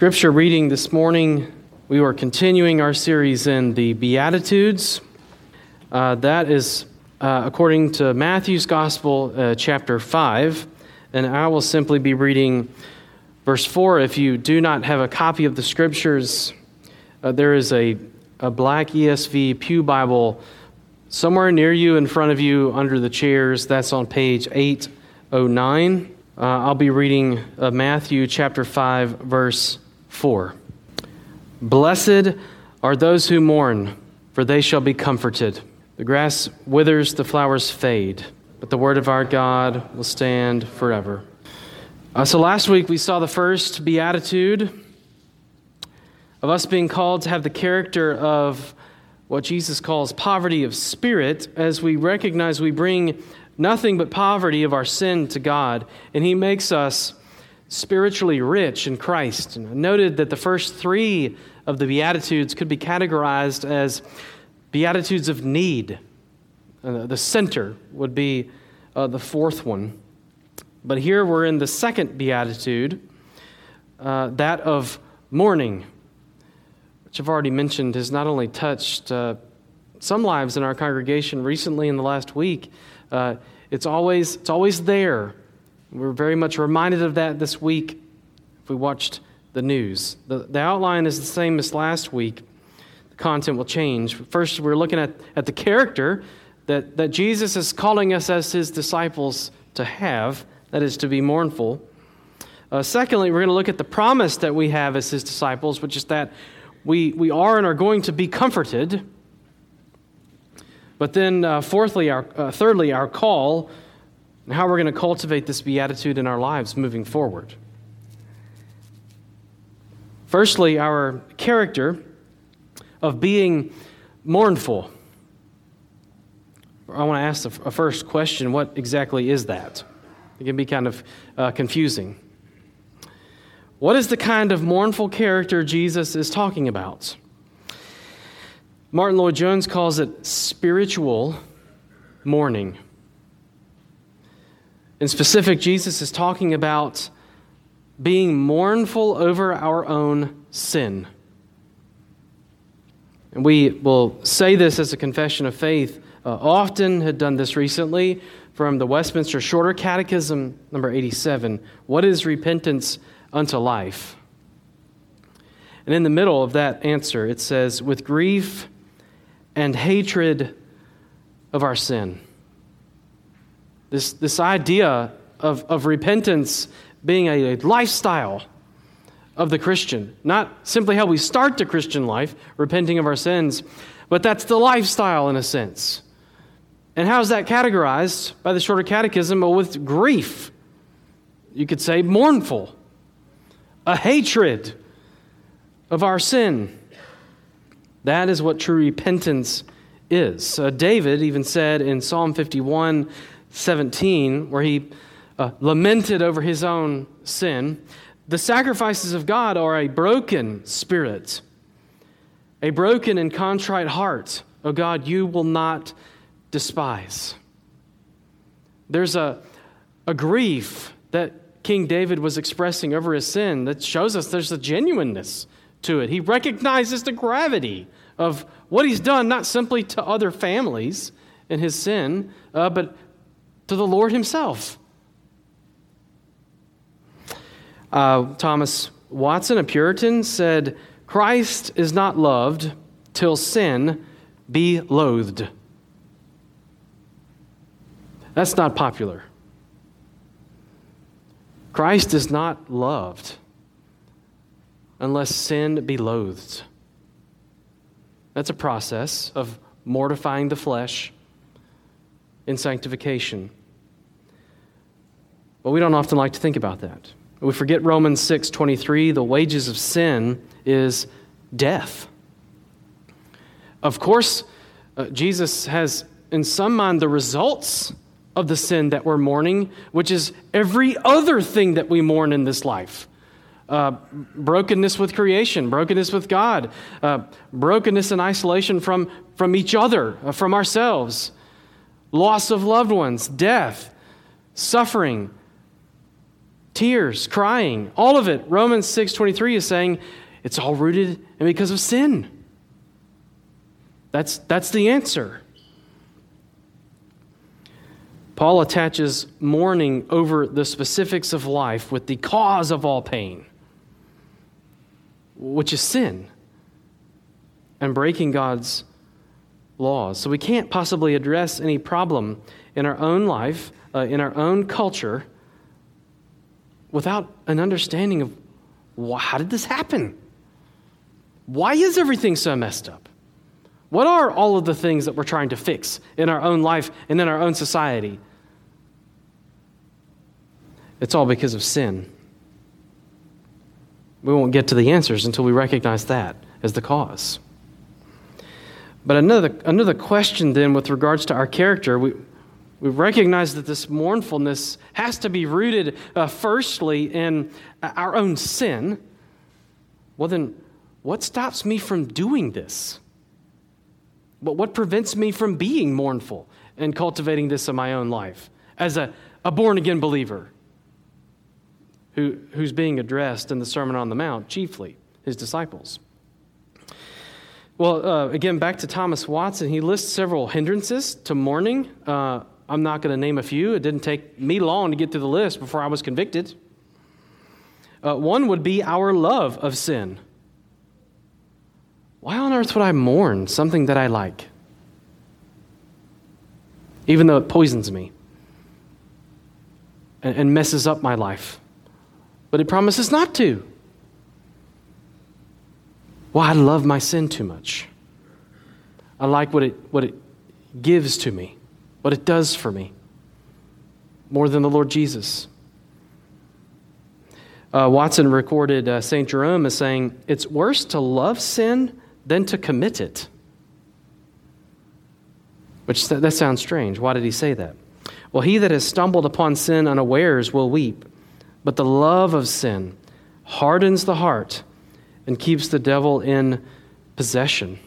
scripture reading this morning, we were continuing our series in the Beatitudes. Uh, that is uh, according to Matthew's Gospel, uh, chapter 5. And I will simply be reading verse 4. If you do not have a copy of the scriptures, uh, there is a, a black ESV Pew Bible somewhere near you, in front of you, under the chairs. That's on page 809. Uh, I'll be reading uh, Matthew chapter 5, verse 4. Blessed are those who mourn, for they shall be comforted. The grass withers, the flowers fade, but the word of our God will stand forever. Uh, so last week we saw the first beatitude of us being called to have the character of what Jesus calls poverty of spirit as we recognize we bring nothing but poverty of our sin to God, and He makes us spiritually rich in Christ. And I noted that the first three of the Beatitudes could be categorized as Beatitudes of need. Uh, the center would be uh, the fourth one. But here we're in the second Beatitude, uh, that of mourning, which I've already mentioned has not only touched uh, some lives in our congregation recently in the last week, uh, it's, always, it's always there. We're very much reminded of that this week if we watched the news. The, the outline is the same as last week The content will change. First, we're looking at, at the character that, that Jesus is calling us as his disciples to have, that is, to be mournful. Uh, secondly, we're going to look at the promise that we have as his disciples, which is that we, we are and are going to be comforted. But then, uh, fourthly, our, uh, thirdly, our call and how we're going to cultivate this beatitude in our lives moving forward. Firstly, our character of being mournful. I want to ask a first question what exactly is that? It can be kind of uh, confusing. What is the kind of mournful character Jesus is talking about? Martyn Lloyd-Jones calls it spiritual mourning. In specific, Jesus is talking about being mournful over our own sin. And we will say this as a confession of faith. Uh, often had done this recently from the Westminster Shorter Catechism, number 87. What is repentance unto life? And in the middle of that answer, it says, with grief and hatred of our sin. This, this idea of, of repentance being a, a lifestyle of the Christian. Not simply how we start the Christian life, repenting of our sins, but that's the lifestyle in a sense. And how is that categorized by the Shorter Catechism? Well, with grief. You could say mournful, a hatred of our sin. That is what true repentance is. Uh, David even said in Psalm 51 17, where he uh, lamented over his own sin, the sacrifices of God are a broken spirit, a broken and contrite heart. Oh God, you will not despise. There's a, a grief that King David was expressing over his sin that shows us there's a genuineness to it. He recognizes the gravity of what he's done, not simply to other families in his sin, uh, but to the Lord himself. Uh, Thomas Watson, a Puritan, said, Christ is not loved till sin be loathed. That's not popular. Christ is not loved unless sin be loathed. That's a process of mortifying the flesh in sanctification. But we don't often like to think about that. We forget Romans 6 23, the wages of sin is death. Of course, uh, Jesus has in some mind the results of the sin that we're mourning, which is every other thing that we mourn in this life. Uh, brokenness with creation, brokenness with God, uh, brokenness and isolation from, from each other, uh, from ourselves, loss of loved ones, death, suffering, tears, crying, all of it. Romans 6:23 is saying it's all rooted and because of sin. That's, that's the answer. Paul attaches mourning over the specifics of life with the cause of all pain, which is sin and breaking God's laws. So we can't possibly address any problem in our own life, uh, in our own culture, without an understanding of why, how did this happen? Why is everything so messed up? What are all of the things that we're trying to fix in our own life and in our own society? It's all because of sin. We won't get to the answers until we recognize that as the cause. But another, another question then with regards to our character, we, we recognize that this mournfulness has to be rooted uh, firstly in our own sin. Well, then, what stops me from doing this? But what prevents me from being mournful and cultivating this in my own life as a, a born again believer who, who's being addressed in the Sermon on the Mount, chiefly his disciples? Well, uh, again, back to Thomas Watson, he lists several hindrances to mourning. Uh, I'm not going to name a few. It didn't take me long to get through the list before I was convicted. Uh, one would be our love of sin. Why on earth would I mourn something that I like? Even though it poisons me and, and messes up my life. But it promises not to. Well, I love my sin too much. I like what it, what it gives to me, what it does for me, more than the Lord Jesus. Uh, Watson recorded uh, St. Jerome as saying, It's worse to love sin than to commit it. Which that sounds strange. Why did he say that? Well, he that has stumbled upon sin unawares will weep, but the love of sin hardens the heart and keeps the devil in possession.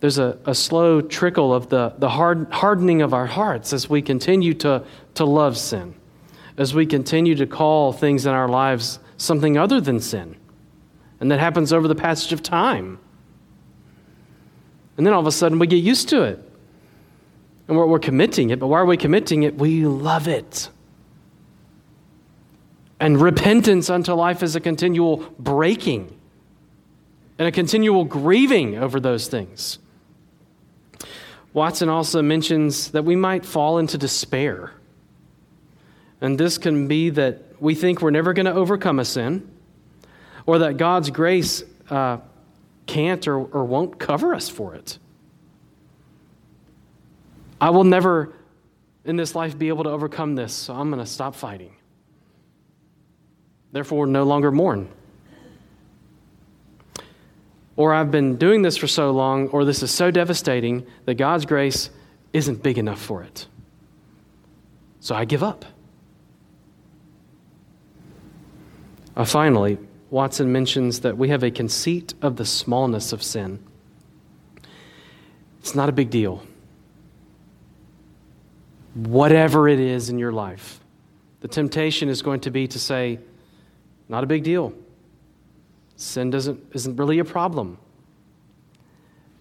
There's a, a slow trickle of the, the hard, hardening of our hearts as we continue to, to love sin, as we continue to call things in our lives something other than sin. And that happens over the passage of time. And then all of a sudden we get used to it. And we're, we're committing it, but why are we committing it? We love it. And repentance unto life is a continual breaking and a continual grieving over those things. Watson also mentions that we might fall into despair. And this can be that we think we're never going to overcome a sin or that God's grace uh, can't or, or won't cover us for it. I will never in this life be able to overcome this, so I'm going to stop fighting. Therefore, no longer mourn. Or I've been doing this for so long, or this is so devastating that God's grace isn't big enough for it. So I give up. Uh, finally, Watson mentions that we have a conceit of the smallness of sin. It's not a big deal. Whatever it is in your life, the temptation is going to be to say, not a big deal. Sin doesn't, isn't really a problem.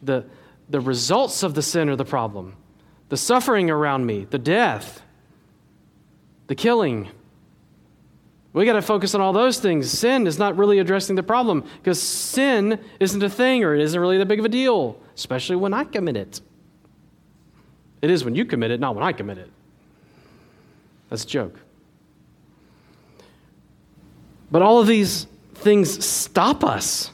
The, the results of the sin are the problem. The suffering around me, the death, the killing, we got to focus on all those things. Sin is not really addressing the problem because sin isn't a thing or it isn't really that big of a deal, especially when I commit it. It is when you commit it, not when I commit it. That's a joke. But all of these things stop us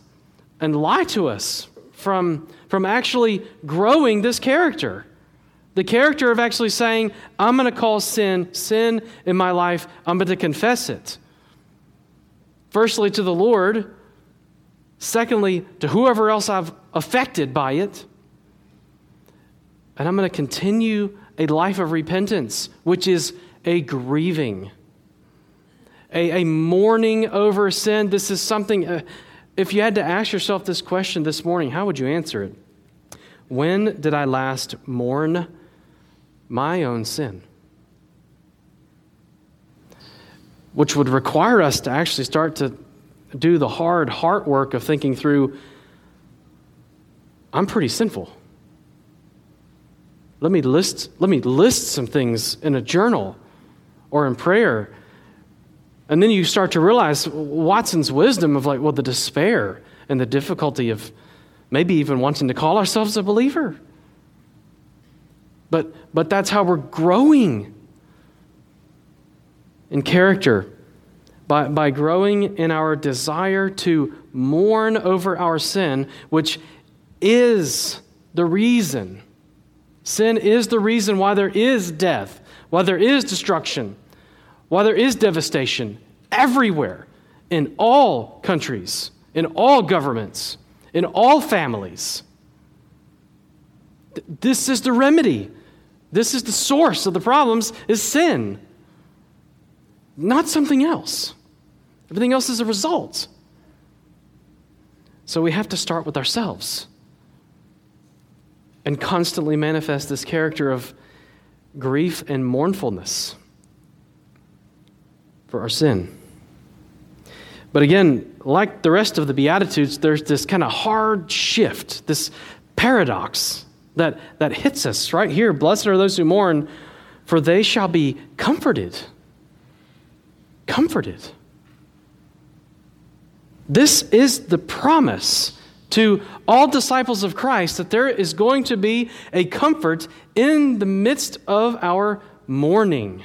and lie to us from, from actually growing this character. The character of actually saying, I'm going to call sin sin in my life, I'm going to confess it. Firstly, to the Lord. Secondly, to whoever else I've affected by it. And I'm going to continue a life of repentance, which is a grieving, a, a mourning over sin. This is something, uh, if you had to ask yourself this question this morning, how would you answer it? When did I last mourn my own sin? which would require us to actually start to do the hard heart work of thinking through I'm pretty sinful. Let me list, let me list some things in a journal or in prayer. And then you start to realize Watson's wisdom of like, well, the despair and the difficulty of maybe even wanting to call ourselves a believer. But, but that's how we're growing in character by, by growing in our desire to mourn over our sin, which is the reason. Sin is the reason why there is death, why there is destruction, why there is devastation everywhere, in all countries, in all governments, in all families. This is the remedy. This is the source of the problems is sin not something else. Everything else is a result. So we have to start with ourselves and constantly manifest this character of grief and mournfulness for our sin. But again, like the rest of the Beatitudes, there's this kind of hard shift, this paradox that, that hits us right here. Blessed are those who mourn, for they shall be comforted comforted. This is the promise to all disciples of Christ that there is going to be a comfort in the midst of our mourning,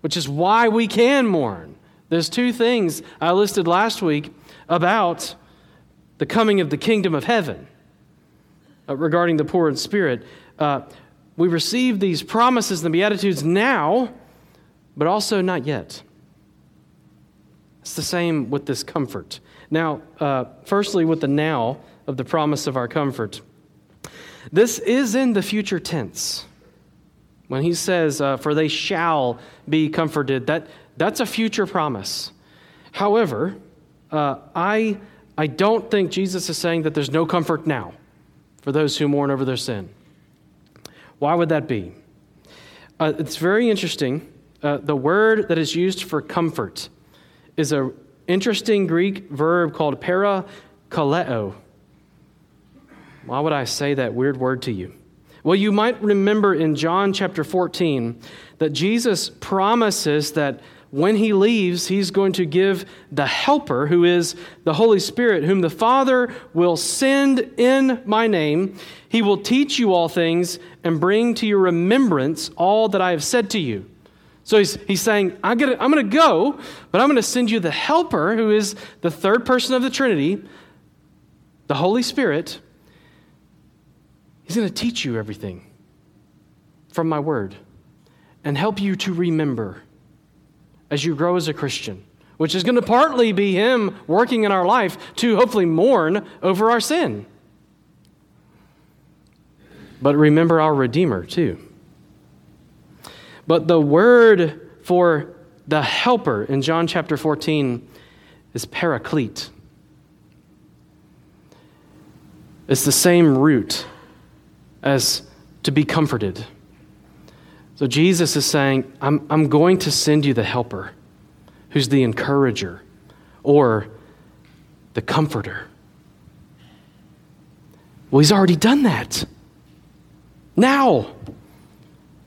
which is why we can mourn. There's two things I listed last week about the coming of the kingdom of heaven uh, regarding the poor in spirit. Uh, we receive these promises and the Beatitudes now, but also not yet. It's the same with this comfort. Now, uh, firstly, with the now of the promise of our comfort. This is in the future tense. When he says, uh, for they shall be comforted, that, that's a future promise. However, uh, I, I don't think Jesus is saying that there's no comfort now for those who mourn over their sin. Why would that be? Uh, it's very interesting. Uh, the word that is used for comfort is an interesting Greek verb called parakaleo. Why would I say that weird word to you? Well, you might remember in John chapter 14 that Jesus promises that when he leaves, he's going to give the Helper, who is the Holy Spirit, whom the Father will send in my name. He will teach you all things and bring to your remembrance all that I have said to you. So he's, he's saying, I'm going to I'm going to go, but I'm going to send you the helper, who is the third person of the Trinity, the Holy Spirit. He's going to teach you everything from my word and help you to remember as you grow as a Christian, which is going to partly be Him working in our life to hopefully mourn over our sin. But remember our Redeemer, too. But the word for the helper in John chapter 14 is paraclete. It's the same root as to be comforted. So Jesus is saying, I'm, I'm going to send you the helper, who's the encourager or the comforter. Well, he's already done that. Now,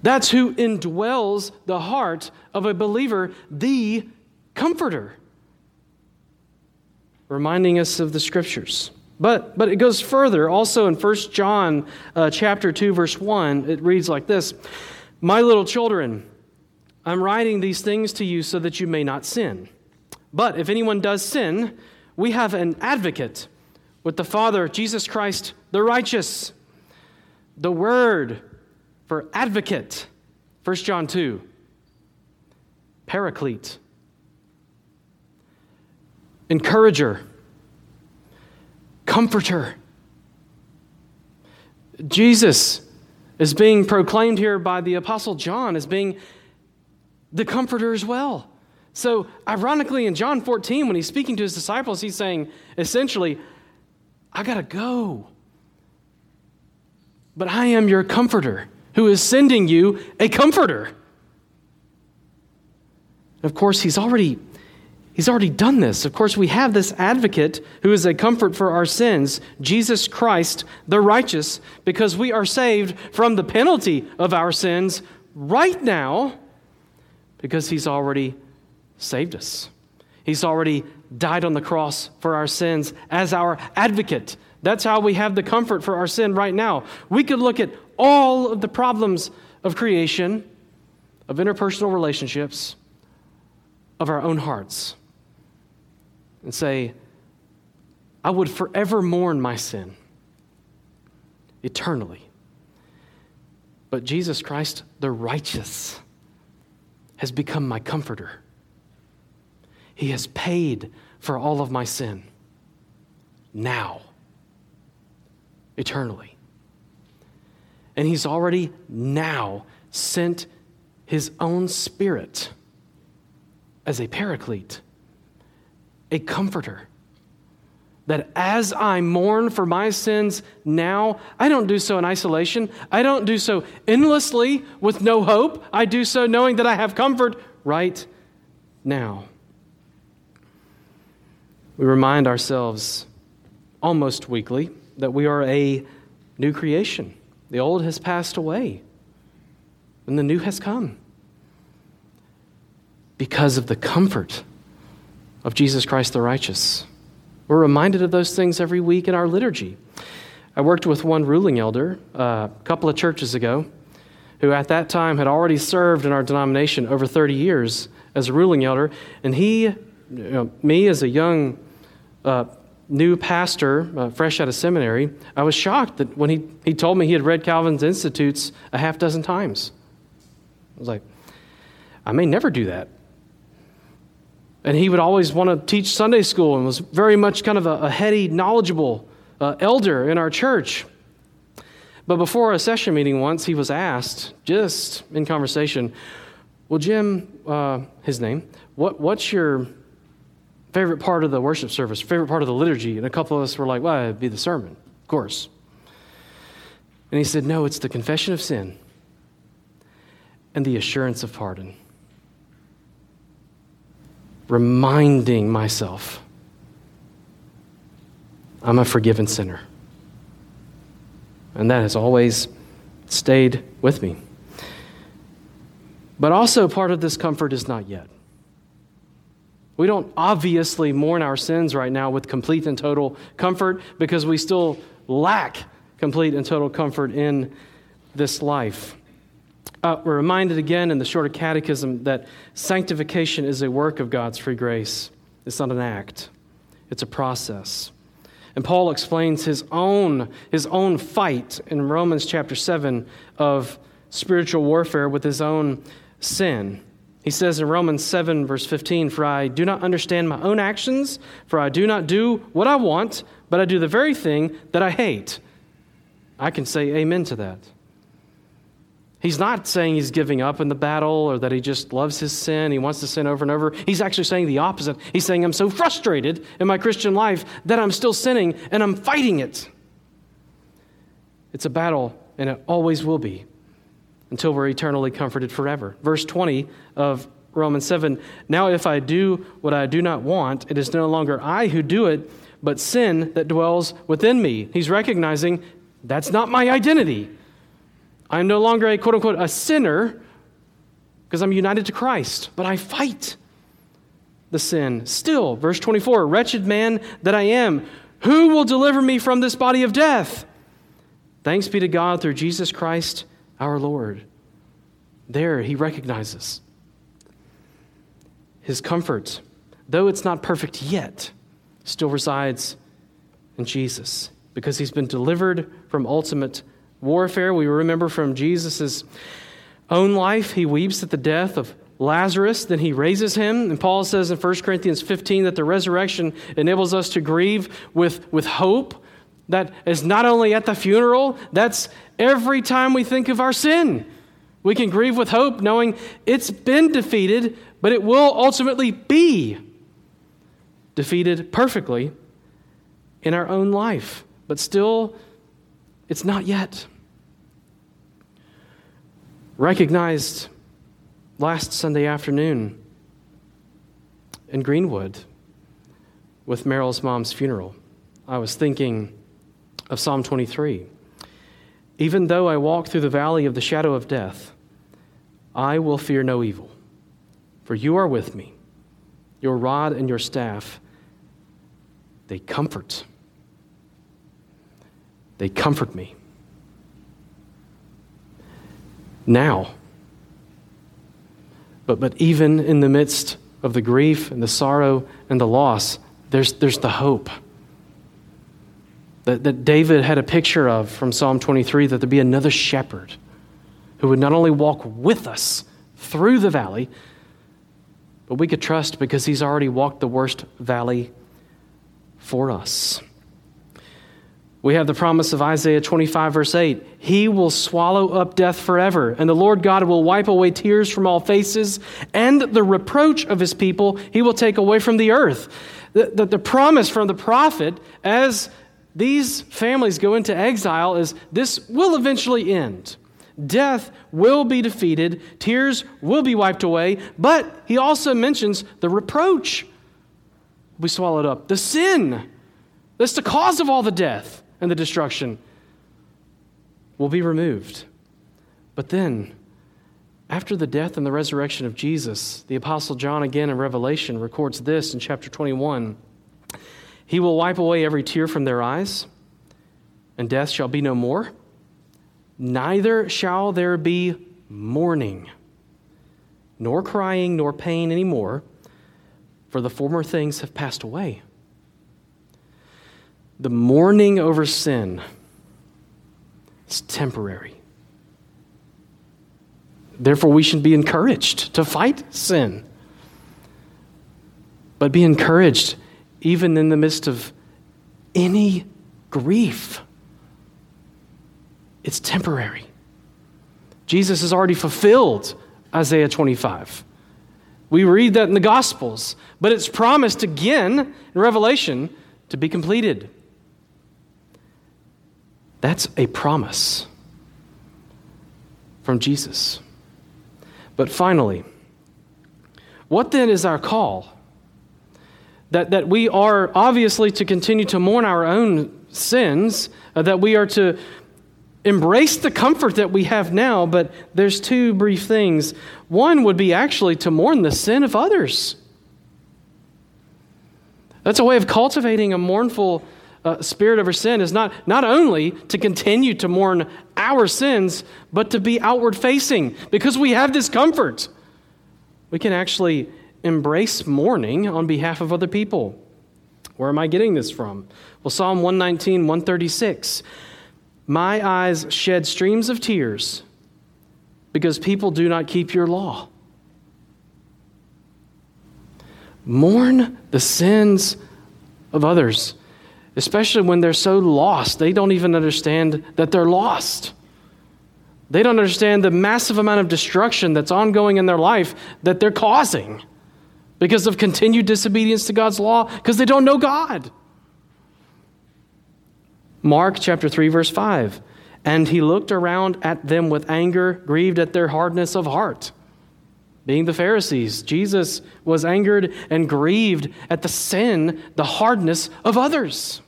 that's who indwells the heart of a believer, the comforter. Reminding us of the scriptures. But, but it goes further. Also in 1 John uh, chapter 2, verse 1, it reads like this My little children, I'm writing these things to you so that you may not sin. But if anyone does sin, we have an advocate with the Father, Jesus Christ, the righteous. The Word for advocate. 1 John 2. Paraclete. Encourager. Comforter. Jesus is being proclaimed here by the Apostle John as being the comforter as well. So, ironically, in John 14, when he's speaking to his disciples, he's saying essentially, I got to go. But I am your comforter who is sending you a comforter. Of course, he's already He's already done this. Of course, we have this advocate who is a comfort for our sins, Jesus Christ, the righteous, because we are saved from the penalty of our sins right now because he's already saved us. He's already died on the cross for our sins as our advocate. That's how we have the comfort for our sin right now. We could look at all of the problems of creation, of interpersonal relationships, of our own hearts and say, I would forever mourn my sin eternally. But Jesus Christ, the righteous, has become my comforter. He has paid for all of my sin now, eternally. And He's already now sent His own Spirit as a paraclete a comforter. That as I mourn for my sins now, I don't do so in isolation. I don't do so endlessly with no hope. I do so knowing that I have comfort right now. We remind ourselves almost weekly that we are a new creation. The old has passed away, and the new has come because of the comfort of Jesus Christ the righteous. We're reminded of those things every week in our liturgy. I worked with one ruling elder uh, a couple of churches ago who at that time had already served in our denomination over 30 years as a ruling elder. And he, you know, me as a young uh, new pastor, uh, fresh out of seminary, I was shocked that when he, he told me he had read Calvin's Institutes a half dozen times. I was like, I may never do that. And he would always want to teach Sunday school and was very much kind of a, a heady, knowledgeable uh, elder in our church. But before a session meeting once, he was asked, just in conversation, Well, Jim, uh, his name, what, what's your favorite part of the worship service, favorite part of the liturgy? And a couple of us were like, Well, it'd be the sermon, of course. And he said, No, it's the confession of sin and the assurance of pardon reminding myself I'm a forgiven sinner. And that has always stayed with me. But also, part of this comfort is not yet. We don't obviously mourn our sins right now with complete and total comfort because we still lack complete and total comfort in this life. Uh, we're reminded again in the shorter catechism that sanctification is a work of God's free grace. It's not an act, it's a process. And Paul explains his own, his own fight in Romans chapter 7 of spiritual warfare with his own sin. He says in Romans 7, verse 15, For I do not understand my own actions, for I do not do what I want, but I do the very thing that I hate. I can say amen to that. He's not saying he's giving up in the battle or that he just loves his sin, he wants to sin over and over. He's actually saying the opposite. He's saying, I'm so frustrated in my Christian life that I'm still sinning and I'm fighting it. It's a battle, and it always will be until we're eternally comforted forever. Verse 20 of Romans 7 Now, if I do what I do not want, it is no longer I who do it, but sin that dwells within me. He's recognizing that's not my identity. I'm no longer a quote unquote a sinner because I'm united to Christ, but I fight the sin. Still, verse 24 Wretched man that I am, who will deliver me from this body of death? Thanks be to God through Jesus Christ our Lord. There he recognizes his comfort, though it's not perfect yet, still resides in Jesus because he's been delivered from ultimate warfare. We remember from Jesus' own life, he weeps at the death of Lazarus, then he raises him. And Paul says in 1 Corinthians 15 that the resurrection enables us to grieve with, with hope. That is not only at the funeral, that's every time we think of our sin. We can grieve with hope knowing it's been defeated, but it will ultimately be defeated perfectly in our own life. But still, it's not yet recognized last Sunday afternoon in Greenwood with Merrill's mom's funeral, I was thinking of Psalm 23. Even though I walk through the valley of the shadow of death, I will fear no evil, for you are with me. Your rod and your staff, they comfort. They comfort me. Now, but, but even in the midst of the grief and the sorrow and the loss, there's, there's the hope that, that David had a picture of from Psalm 23 that there'd be another shepherd who would not only walk with us through the valley, but we could trust because he's already walked the worst valley for us. We have the promise of Isaiah 25, verse 8. He will swallow up death forever, and the Lord God will wipe away tears from all faces, and the reproach of his people he will take away from the earth. The, the, the promise from the prophet, as these families go into exile, is this will eventually end. Death will be defeated, tears will be wiped away, but he also mentions the reproach will be swallowed up, the sin that's the cause of all the death and the destruction will be removed. But then, after the death and the resurrection of Jesus, the Apostle John again in Revelation records this in chapter 21 He will wipe away every tear from their eyes, and death shall be no more. Neither shall there be mourning, nor crying, nor pain anymore, for the former things have passed away the mourning over sin is temporary. Therefore, we should be encouraged to fight sin. But be encouraged even in the midst of any grief. It's temporary. Jesus has already fulfilled Isaiah 25. We read that in the Gospels, but it's promised again in Revelation to be completed. That's a promise from Jesus. But finally, what then is our call? That, that we are obviously to continue to mourn our own sins, uh, that we are to embrace the comfort that we have now, but there's two brief things. One would be actually to mourn the sin of others. That's a way of cultivating a mournful uh, spirit over sin is not, not only to continue to mourn our sins, but to be outward facing because we have this comfort. We can actually embrace mourning on behalf of other people. Where am I getting this from? Well, Psalm 119, 136. My eyes shed streams of tears because people do not keep your law. Mourn the sins of others especially when they're so lost. They don't even understand that they're lost. They don't understand the massive amount of destruction that's ongoing in their life that they're causing because of continued disobedience to God's law, because they don't know God. Mark chapter 3, verse 5. And he looked around at them with anger, grieved at their hardness of heart. Being the Pharisees, Jesus was angered and grieved at the sin, the hardness of others.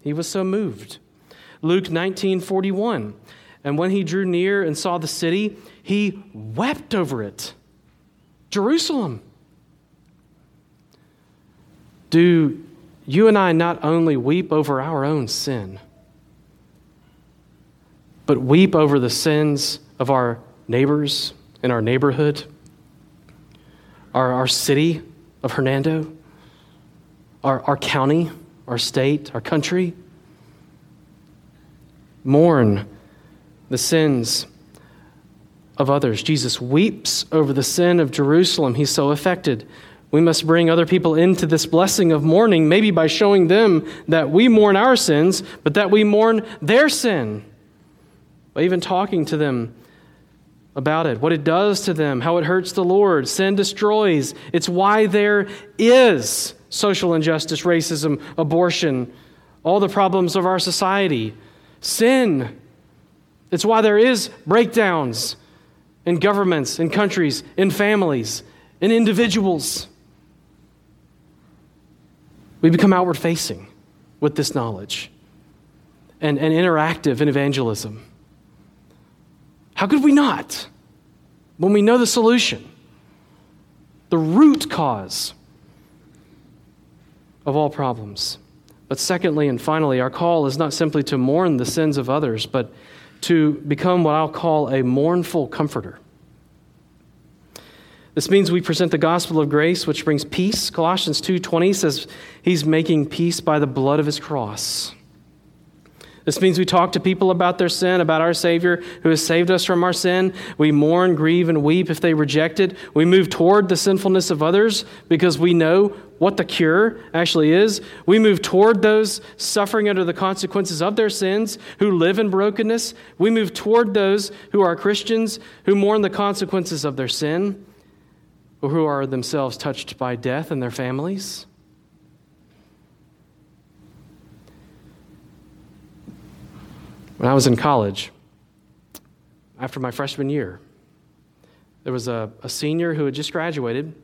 He was so moved. Luke 19 41. And when he drew near and saw the city, he wept over it. Jerusalem. Do you and I not only weep over our own sin, but weep over the sins of our neighbors in our neighborhood, our, our city of Hernando, our, our county, our state, our country. Mourn the sins of others. Jesus weeps over the sin of Jerusalem. He's so affected. We must bring other people into this blessing of mourning, maybe by showing them that we mourn our sins, but that we mourn their sin. By even talking to them about it, what it does to them, how it hurts the Lord. Sin destroys. It's why there is social injustice, racism, abortion, all the problems of our society, sin. It's why there is breakdowns in governments, in countries, in families, in individuals. We become outward facing with this knowledge and, and interactive in evangelism. How could we not when we know the solution, the root cause of all problems? But secondly and finally, our call is not simply to mourn the sins of others, but to become what I'll call a mournful comforter. This means we present the gospel of grace which brings peace. Colossians 2:20 says he's making peace by the blood of his cross. This means we talk to people about their sin, about our Savior who has saved us from our sin. We mourn, grieve, and weep if they reject it. We move toward the sinfulness of others because we know what the cure actually is. We move toward those suffering under the consequences of their sins who live in brokenness. We move toward those who are Christians who mourn the consequences of their sin or who are themselves touched by death and their families. When I was in college, after my freshman year, there was a, a senior who had just graduated,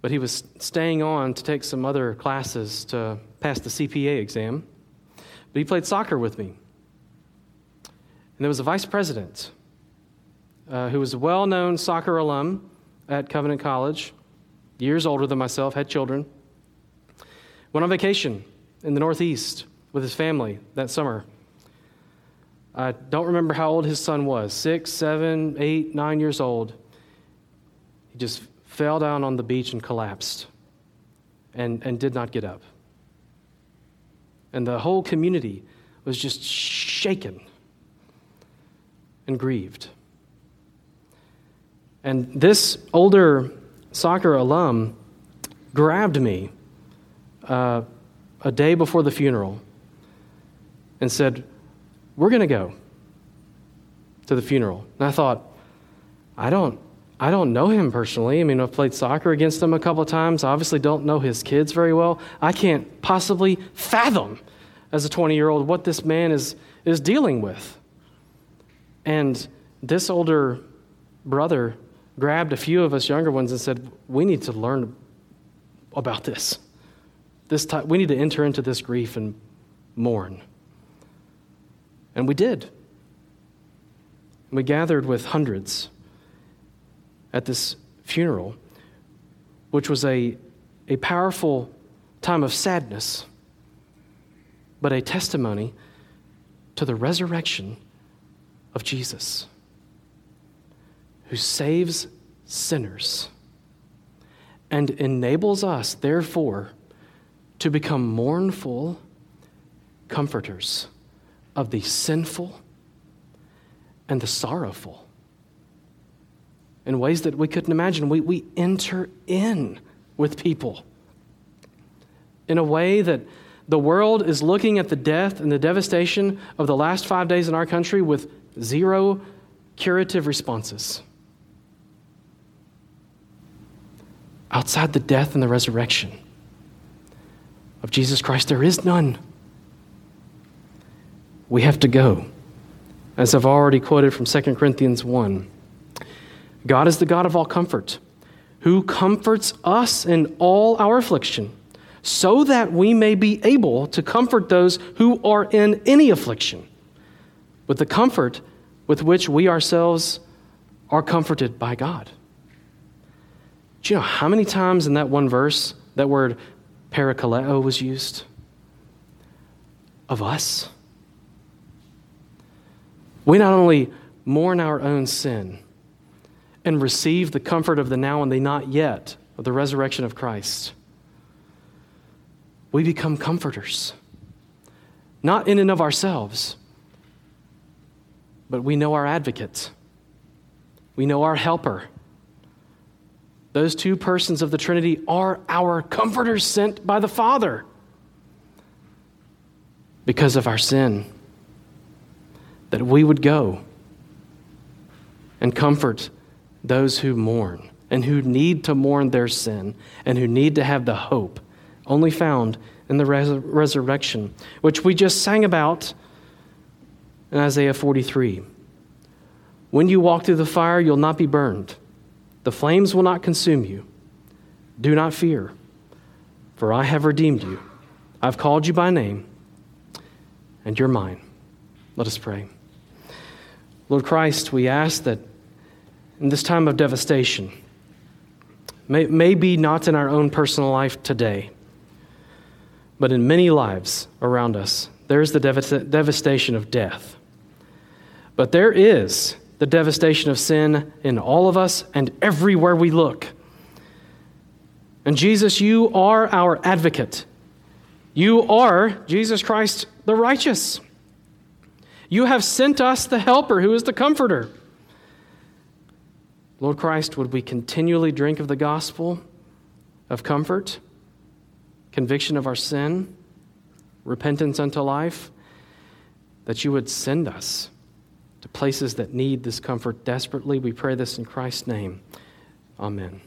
but he was staying on to take some other classes to pass the CPA exam. But he played soccer with me. And there was a vice president uh, who was a well known soccer alum at Covenant College, years older than myself, had children. Went on vacation in the Northeast with his family that summer. I don't remember how old his son was six, seven, eight, nine years old. He just fell down on the beach and collapsed and, and did not get up. And the whole community was just shaken and grieved. And this older soccer alum grabbed me uh, a day before the funeral and said, We're going to go to the funeral. And I thought, I don't. I don't know him personally. I mean, I've played soccer against him a couple of times. I obviously don't know his kids very well. I can't possibly fathom, as a 20 year old, what this man is, is dealing with. And this older brother grabbed a few of us younger ones and said, We need to learn about this. this time, we need to enter into this grief and mourn. And we did. We gathered with hundreds at this funeral, which was a, a powerful time of sadness, but a testimony to the resurrection of Jesus who saves sinners and enables us, therefore, to become mournful comforters of the sinful and the sorrowful in ways that we couldn't imagine. We, we enter in with people in a way that the world is looking at the death and the devastation of the last five days in our country with zero curative responses. outside the death and the resurrection of Jesus Christ, there is none. We have to go. As I've already quoted from 2 Corinthians 1, God is the God of all comfort, who comforts us in all our affliction, so that we may be able to comfort those who are in any affliction with the comfort with which we ourselves are comforted by God. Do you know how many times in that one verse that word parakaleo was used? Of us. We not only mourn our own sin and receive the comfort of the now and the not yet of the resurrection of Christ, we become comforters. Not in and of ourselves, but we know our advocate, we know our helper those two persons of the Trinity are our comforters sent by the Father because of our sin. That we would go and comfort those who mourn and who need to mourn their sin and who need to have the hope only found in the res- resurrection, which we just sang about in Isaiah 43. When you walk through the fire, you'll not be burned. The flames will not consume you. Do not fear, For I have redeemed you. I've called you by name, and you're mine. Let us pray. Lord Christ, we ask that in this time of devastation, may, maybe not in our own personal life today, but in many lives around us, there's the dev- devastation of death. But there is the devastation of sin in all of us and everywhere we look. And Jesus, you are our advocate. You are, Jesus Christ, the righteous. You have sent us the helper who is the comforter. Lord Christ, would we continually drink of the gospel of comfort, conviction of our sin, repentance unto life, that you would send us to places that need this comfort desperately. We pray this in Christ's name. Amen.